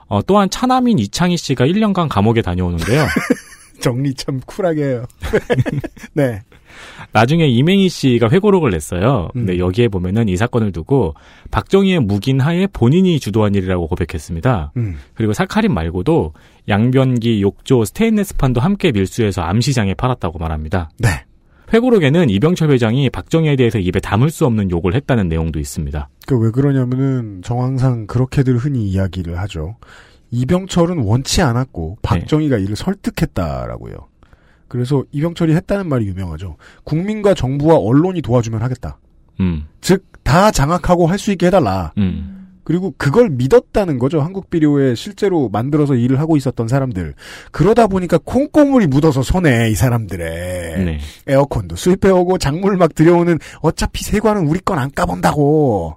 어, 또한 차남인 이창희 씨가 1년간 감옥에 다녀오는데요. 정리 참 쿨하게 해요. 네. 나중에 이맹희 씨가 회고록을 냈어요. 음. 근데 여기에 보면은 이 사건을 두고 박정희의 묵인 하에 본인이 주도한 일이라고 고백했습니다. 음. 그리고 사카린 말고도 양변기, 욕조, 스테인레스판도 함께 밀수해서 암시장에 팔았다고 말합니다. 네. 회고록에는 이병철 회장이 박정희에 대해서 입에 담을 수 없는 욕을 했다는 내용도 있습니다. 그 왜 그러냐면은 정황상 그렇게들 흔히 이야기를 하죠. 이병철은 원치 않았고 박정희가 이를 설득했다라고요. 그래서 이병철이 했다는 말이 유명하죠. 국민과 정부와 언론이 도와주면 하겠다. 음, 즉 다 장악하고 할 수 있게 해달라. 음, 그리고 그걸 믿었다는 거죠. 한국 비료에 실제로 만들어서 일을 하고 있었던 사람들. 그러다 보니까 콩고물이 묻어서 손에 이 사람들의 네. 에어컨도 수입해오고 작물 막 들여오는 어차피 세관은 우리 건 안 까본다고.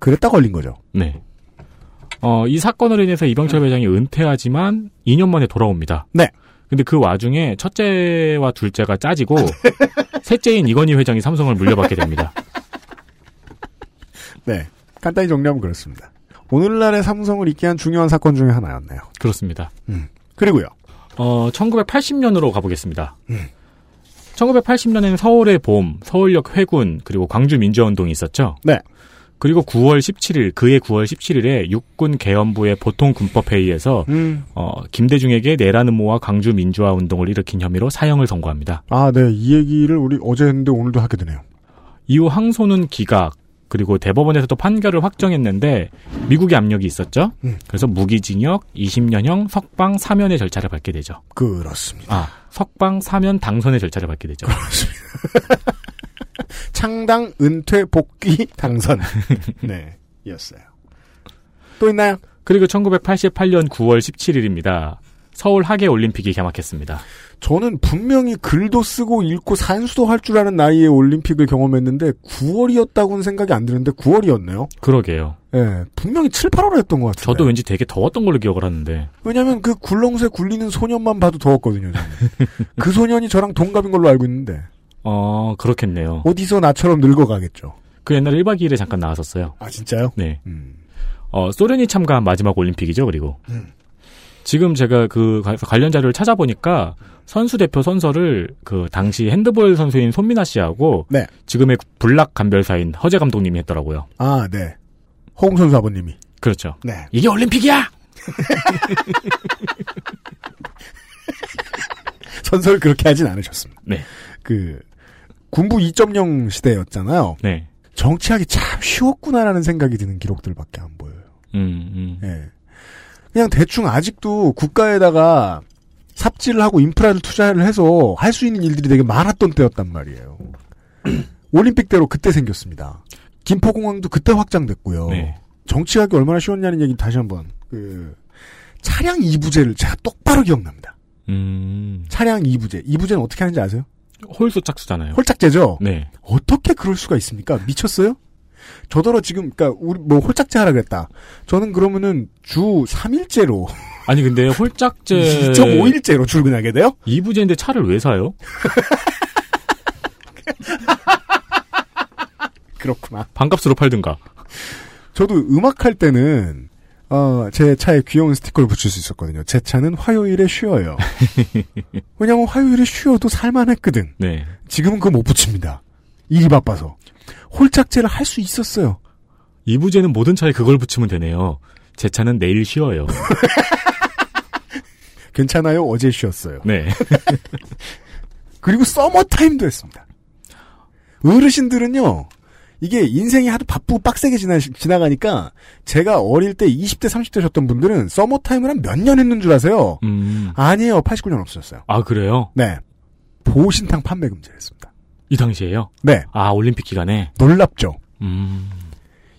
그랬다 걸린 거죠. 네. 어, 이 사건으로 인해서 이병철 회장이 은퇴하지만 2년 만에 돌아옵니다. 네. 근데 그 와중에 첫째와 둘째가 짜지고 셋째인 이건희 회장이 삼성을 물려받게 됩니다. 네. 간단히 정리하면 그렇습니다. 오늘날의 삼성을 있게 한 중요한 사건 중에 하나였네요. 그렇습니다. 그리고요. 어, 1980년으로 가보겠습니다. 1980년에는 서울의 봄, 서울역 회군, 그리고 광주 민주화운동이 있었죠. 네. 그리고 9월 17일, 그해 9월 17일에 육군 계엄부의 보통 군법 회의에서 음. 어, 김대중에게 내라는 모와 광주 민주화 운동을 일으킨 혐의로 사형을 선고합니다. 아, 네. 이 얘기를 우리 어제 했는데 오늘도 하게 되네요. 이후 항소는 기각, 그리고 대법원에서도 판결을 확정했는데 미국의 압력이 있었죠. 음. 그래서 무기징역 20년형 석방 사면의 절차를 밟게 되죠. 그렇습니다. 아, 석방 사면 당선의 절차를 밟게 되죠. 창당, 은퇴, 복귀, 당선. 네. 이었어요. 또 있나요? 그리고 1988년 9월 17일입니다. 서울 하계 올림픽이 개막했습니다. 저는 분명히 글도 쓰고 읽고 산수도 할 줄 아는 나이에 올림픽을 경험했는데 9월이었다고는 생각이 안 드는데 9월이었네요. 그러게요. 예, 분명히 7, 8월이었던 것 같아요. 저도 왠지 되게 더웠던 걸로 기억을 하는데. 왜냐면 그 굴렁쇠 굴리는 소년만 봐도 더웠거든요. 그 소년이 저랑 동갑인 걸로 알고 있는데 어, 그렇겠네요. 어디서 나처럼 늙어가겠죠. 그 옛날에 1박 2일에 잠깐 나왔었어요. 아, 진짜요? 네. 어, 소련이 참가한 마지막 올림픽이죠, 그리고. 지금 제가 그 가- 관련 자료를 찾아보니까 선수 대표 선서를 그 당시 핸드볼 선수인 손민아 씨하고 네. 지금의 불락 간별사인 허재 감독님이 했더라고요. 아, 네. 허웅 선수 아버님이. 그렇죠. 네. 이게 올림픽이야! 선서를 그렇게 하진 않으셨습니다. 네. 그 군부 2.0 시대였잖아요. 네. 정치하기 참 쉬웠구나라는 생각이 드는 기록들밖에 안 보여요. 음, 음. 예. 그냥 대충 아직도 국가에다가 삽질을 하고 인프라를 투자를 해서 할 수 있는 일들이 되게 많았던 때였단 말이에요. 올림픽대로 그때 생겼습니다. 김포공항도 그때 확장됐고요. 네. 정치하기 얼마나 쉬웠냐는 얘기 다시 한번 그 차량 이부제를 제가 똑바로 기억납니다. 음. 차량 이부제. 이부제는 어떻게 하는지 아세요? 홀수 짝수잖아요. 홀짝제죠. 네. 어떻게 그럴 수가 있습니까? 미쳤어요? 저더러 지금 그러니까 우리 뭐 홀짝제 하라 그랬다. 저는 그러면은 주 3일제로 아니 근데 홀짝제 2.5일제로 출근하게 돼요? 이부제인데 차를 왜 사요? 그렇구나. 반값으로 팔든가. 저도 음악 할 때는 어, 제 차에 귀여운 스티커를 붙일 수 있었거든요. 제 차는 화요일에 쉬어요. 왜냐면 화요일에 쉬어도 살만했거든. 네. 지금은 그거 못 붙입니다. 일이 바빠서. 홀짝제를 할 수 있었어요. 이부제는 모든 차에 그걸 붙이면 되네요. 제 차는 내일 쉬어요. 괜찮아요. 어제 쉬었어요. 네. 그리고 서머 타임도 했습니다. 어르신들은요, 이게 인생이 하도 바쁘고 빡세게 지나, 지나가니까, 제가 어릴 때 20대, 30대셨던 분들은 서머타임을 한 몇 년 했는 줄 아세요? 음. 아니에요. 89년 없어졌어요. 아 그래요? 네. 보신탕 판매 금지를 했습니다. 이 당시에요? 네. 아 올림픽 기간에. 놀랍죠? 음.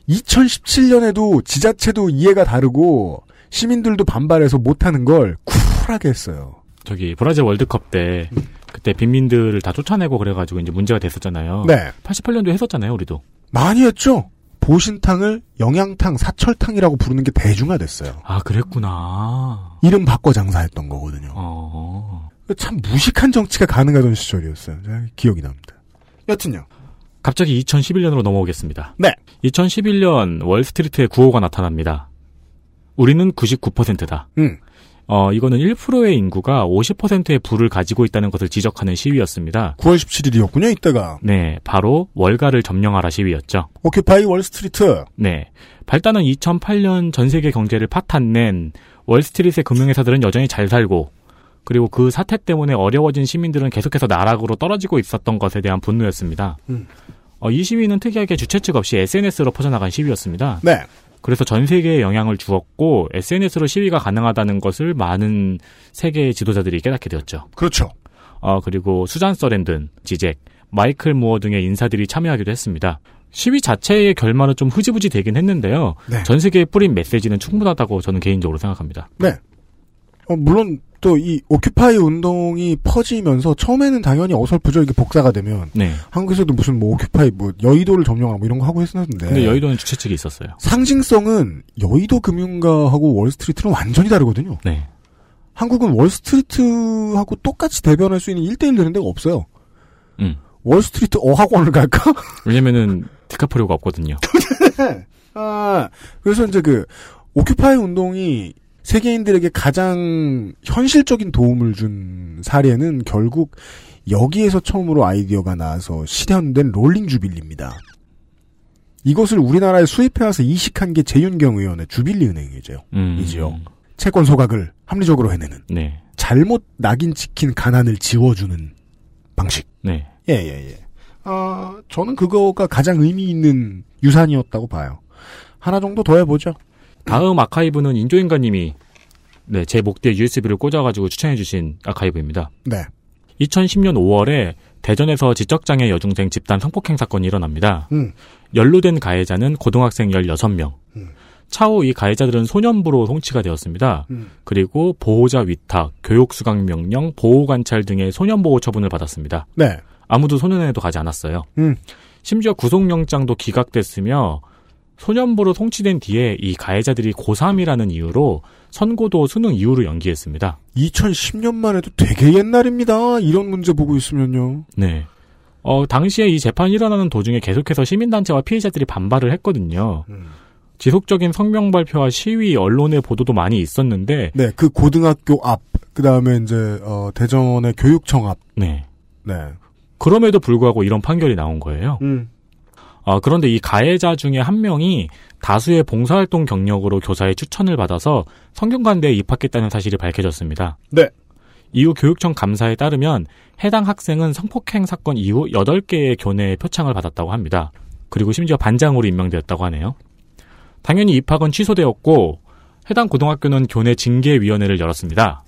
2017년에도 지자체도 이해가 다르고, 시민들도 반발해서 못하는 걸 쿨하게 했어요. 저기 브라질 월드컵 때 그때 빈민들을 다 쫓아내고 그래가지고 이제 문제가 됐었잖아요. 네. 88년도 했었잖아요, 우리도. 많이 했죠? 보신탕을 영양탕, 사철탕이라고 부르는 게 대중화됐어요. 아 그랬구나. 이름 바꿔 장사했던 거거든요. 어. 참 무식한 정치가 가능하던 시절이었어요. 기억이 납니다. 여튼요. 갑자기 2011년으로 넘어오겠습니다. 네. 2011년 월스트리트에 구호가 나타납니다. 우리는 99%다. 음. 어, 이거는 1%의 인구가 50%의 부를 가지고 있다는 것을 지적하는 시위였습니다. 9월 17일이었군요, 이때가. 네, 바로 월가를 점령하라 시위였죠. 오키파이 월스트리트. 네. 발단은 2008년 전 세계 경제를 파탄낸 월스트리트의 금융회사들은 여전히 잘 살고 그리고 그 사태 때문에 어려워진 시민들은 계속해서 나락으로 떨어지고 있었던 것에 대한 분노였습니다. 음. 어, 이 시위는 특이하게 주최 측 없이 SNS로 퍼져나간 시위였습니다. 네. 그래서 전 세계에 영향을 주었고 SNS로 시위가 가능하다는 것을 많은 세계의 지도자들이 깨닫게 되었죠. 그렇죠. 어, 그리고 수잔 서렌든, 지잭, 마이클 무어 등의 인사들이 참여하기도 했습니다. 시위 자체의 결말은 좀 흐지부지 되긴 했는데요. 네. 전 세계에 뿌린 메시지는 충분하다고 저는 개인적으로 생각합니다. 네. 어, 물론 또 이 오큐파이 운동이 퍼지면서 처음에는 당연히 어설프죠. 이게 복사가 되면 네. 한국에서도 무슨 뭐 오큐파이 뭐 여의도를 점령하고 뭐 이런 거 하고 했었는데. 근데 여의도는 주최 측이 있었어요. 상징성은 여의도 금융가하고 월스트리트는 완전히 다르거든요. 네. 한국은 월스트리트하고 똑같이 대변할 수 있는 1대1 되는 데가 없어요. 음. 월스트리트 어학원을 갈까? 왜냐면은 디카프리오가 없거든요. 아, 그래서 이제 그, Occupy 운동이 세계인들에게 가장 현실적인 도움을 준 사례는 결국 여기에서 처음으로 아이디어가 나와서 실현된 롤링 주빌리입니다. 이것을 우리나라에 수입해와서 이식한 게 제윤경 의원의 주빌리 은행이죠. 음. 이지요. 채권 소각을 합리적으로 해내는. 네. 잘못 낙인 찍힌 가난을 지워주는 방식. 네. 예, 예, 예. 아, 저는 그거가 가장 의미 있는 유산이었다고 봐요. 하나 정도 더 해보죠. 다음 아카이브는 인조인간님이 네, 제 목대에 USB를 꽂아가지고 추천해주신 아카이브입니다. 네. 2010년 5월에 대전에서 지적장애 여중생 집단 성폭행 사건이 일어납니다. 음. 연루된 가해자는 고등학생 16명. 차후 이 가해자들은 소년부로 송치가 되었습니다. 음. 그리고 보호자 위탁, 교육 수강 명령, 보호 관찰 등의 소년 보호 처분을 받았습니다. 네. 아무도 소년에도 가지 않았어요. 음. 심지어 구속영장도 기각됐으며 소년부로 송치된 뒤에 이 가해자들이 고3이라는 이유로 선고도 수능 이후로 연기했습니다. 2010년만 해도 되게 옛날입니다. 이런 문제 보고 있으면요. 네. 어, 당시에 이 재판이 일어나는 도중에 계속해서 시민단체와 피해자들이 반발을 했거든요. 지속적인 성명 발표와 시위, 언론의 보도도 많이 있었는데, 네, 그 고등학교 앞, 그 다음에 이제, 어, 대전의 교육청 앞. 네. 네. 그럼에도 불구하고 이런 판결이 나온 거예요. 음. 어, 그런데 이 가해자 중에 한 명이 다수의 봉사활동 경력으로 교사의 추천을 받아서 성균관대에 입학했다는 사실이 밝혀졌습니다. 네. 이후 교육청 감사에 따르면 해당 학생은 성폭행 사건 이후 8개의 교내에 표창을 받았다고 합니다. 그리고 심지어 반장으로 임명되었다고 하네요. 당연히 입학은 취소되었고 해당 고등학교는 교내 징계위원회를 열었습니다.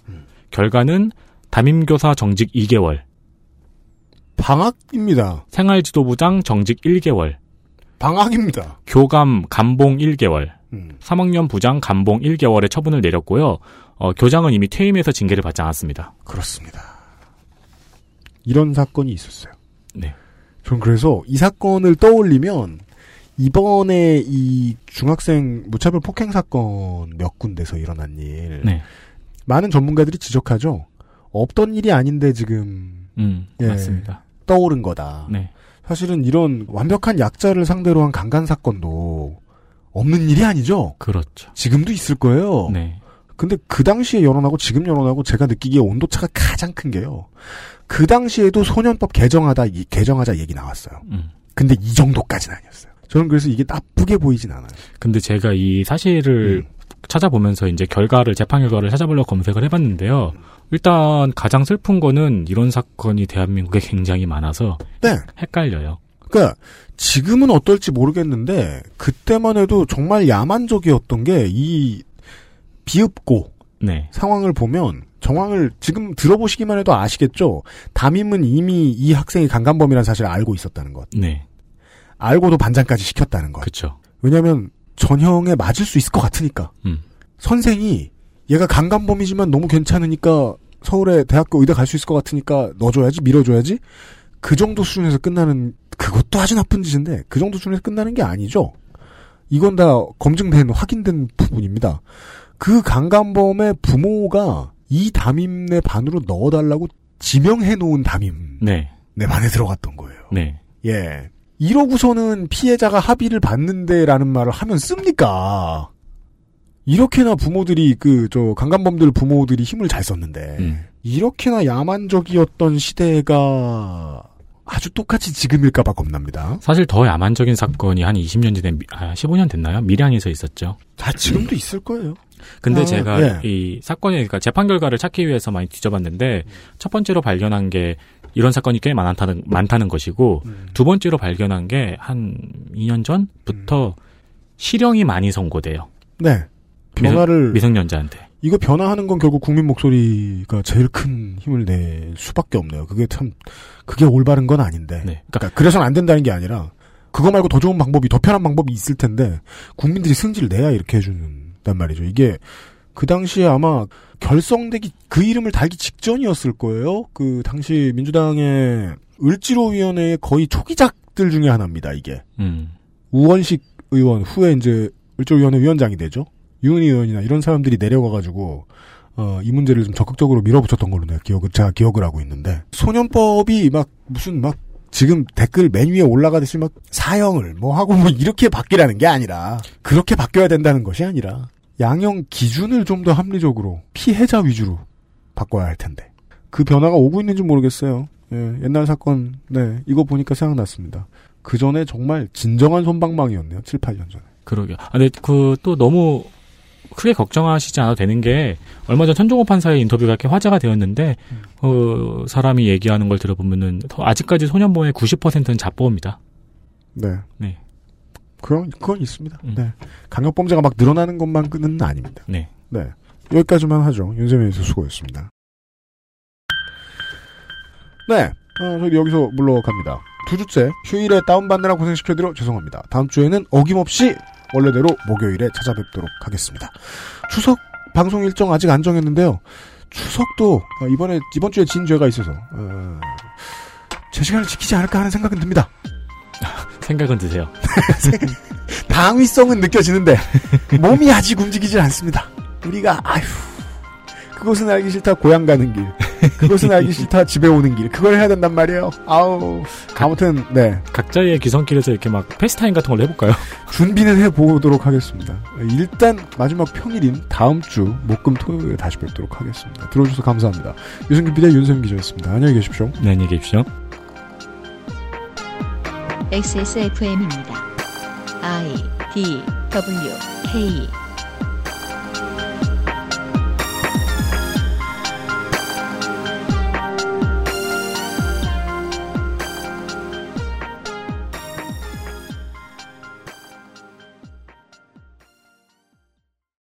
결과는 담임교사 정직 2개월, 방학입니다. 생활지도부장 정직 1개월, 방학입니다. 교감 감봉 1개월, 음. 3학년 부장 감봉 1개월의 처분을 내렸고요. 어, 교장은 이미 퇴임해서 징계를 받지 않았습니다. 그렇습니다. 이런 사건이 있었어요. 네. 전 그래서 이 사건을 떠올리면 이번에 이 중학생 무차별 폭행 사건 몇 군데서 일어난 일 네. 많은 전문가들이 지적하죠. 없던 일이 아닌데 지금 음, 예, 맞습니다. 떠오른 거다. 네. 사실은 이런 완벽한 약자를 상대로 한 강간 사건도 없는 일이 아니죠. 그렇죠. 지금도 있을 거예요. 네. 근데 그 당시에 여론하고 지금 여론하고 제가 느끼기에 온도차가 가장 큰 게요. 그 당시에도 소년법 개정하다 이- 개정하자 얘기 나왔어요. 음. 근데 이 정도까지는 아니었어요. 저는 그래서 이게 나쁘게 보이진 않아요. 근데 제가 이 사실을 찾아보면서 이제 결과를 재판 결과를 찾아보려고 검색을 해봤는데요. 일단 가장 슬픈 거는 이런 사건이 대한민국에 굉장히 많아서 네. 헷갈려요. 그러니까 지금은 어떨지 모르겠는데 그때만 해도 정말 야만적이었던 게 이 비읍고 네. 상황을 보면 정황을 지금 들어보시기만 해도 아시겠죠. 담임은 이미 이 학생이 강간범이라는 사실을 알고 있었다는 것. 네. 알고도 반장까지 시켰다는 것. 그렇죠. 왜냐하면 전형에 맞을 수 있을 것 같으니까. 음. 선생이 얘가 강간범이지만 너무 괜찮으니까 서울에 대학교 의대 갈 수 있을 것 같으니까 넣어줘야지 밀어줘야지 그 정도 수준에서 끝나는 그것도 아주 나쁜 짓인데 그 정도 수준에서 끝나는 게 아니죠. 이건 다 검증된 확인된 부분입니다. 그 강간범의 부모가 이 담임네 반으로 넣어달라고 지명해 놓은 담임 네. 내 반에 들어갔던 거예요. 네. 예. 이러고서는 피해자가 합의를 받는데라는 말을 하면 씁니까? 이렇게나 부모들이 그 저 강간범들 부모들이 힘을 잘 썼는데 음. 이렇게나 야만적이었던 시대가 아주 똑같이 지금일까봐 겁납니다. 사실 더 야만적인 사건이 한 20년 전에 미- 아, 15년 됐나요? 밀양에서 있었죠. 다 지금도 있을 거예요. 근데 아, 제가 예. 이 사건의 그러니까 재판 결과를 찾기 위해서 많이 뒤져봤는데 첫 번째로 발견한 게 이런 사건이 꽤 많다는 많다는 것이고 음. 두 번째로 발견한 게 한 2년 전부터 실형이 많이 선고돼요. 네. 변화를 미성, 년자한테 이거 변화하는 건 결국 국민 목소리가 제일 큰 힘을 낼 수밖에 없네요. 그게 참 그게 올바른 건 아닌데. 그러니까 그래서는 안 된다는 게 아니라 그거 말고 더 좋은 방법이 더 편한 방법이 있을 텐데 국민들이 승질을 내야 이렇게 해주는 단 말이죠. 이게 그 당시에 아마 결성되기 그 이름을 달기 직전이었을 거예요. 그 당시 민주당의 을지로위원회의 거의 초기작들 중에 하나입니다. 이게 음. 우원식 의원 후에 이제 을지로위원회 위원장이 되죠. 유은희 의원이나 이런 사람들이 내려가가지고 어, 이 문제를 좀 적극적으로 밀어붙였던 걸로 내가 기억을 제가 기억을 하고 있는데 소년법이 막 무슨 막 지금 댓글 맨 위에 올라가듯이 막 사형을 뭐 하고 뭐 이렇게 바뀌라는 게 아니라 그렇게 바뀌어야 된다는 것이 아니라 양형 기준을 좀 더 합리적으로 피해자 위주로 바꿔야 할 텐데 그 변화가 오고 있는지 모르겠어요. 예, 옛날 사건 네 이거 보니까 생각났습니다. 그 전에 정말 진정한 손방망이였네요. 7, 8년 전에. 그러게요. 아, 근데 그 또 너무 크게 걱정하시지 않아도 되는 게 얼마 전 천종호 판사의 인터뷰가 이렇게 화제가 되었는데 그 사람이 얘기하는 걸 들어보면은 더 아직까지 소년범의 90%는 자법입니다. 네. 네. 그런 그건 있습니다. 네. 강력 범죄가 막 늘어나는 것만은 아닙니다. 네. 네. 여기까지만 하죠. 윤세민 씨 수고했습니다. 네. 어, 저희 여기서 물러갑니다. 두 주째 휴일에 다운받느라 고생시켜드려 죄송합니다. 다음 주에는 어김없이 원래대로 목요일에 찾아뵙도록 하겠습니다. 추석 방송 일정 아직 안 정했는데요. 추석도 어, 이번에 이번 주에 진 죄가 있어서 어, 제 시간을 지키지 않을까 하는 생각은 듭니다. 생각은 드세요. 당위성은 느껴지는데 몸이 아직 움직이질 않습니다. 우리가 아휴 그것은 알기 싫다 고향 가는 길 그것은 알기 싫다 집에 오는 길 그걸 해야 된단 말이에요. 아우 아무튼 네 각자의 귀성길에서 이렇게 막 페이스타임 같은 걸 해볼까요? 준비는 해보도록 하겠습니다. 일단 마지막 평일인 다음 주 목금 토요일에 다시 뵙도록 하겠습니다. 들어주셔서 감사합니다. 유승균 기자 윤세민 기자였습니다. 안녕히 계십시오. 네, 안녕히 계십시오. XSFM입니다. I D W K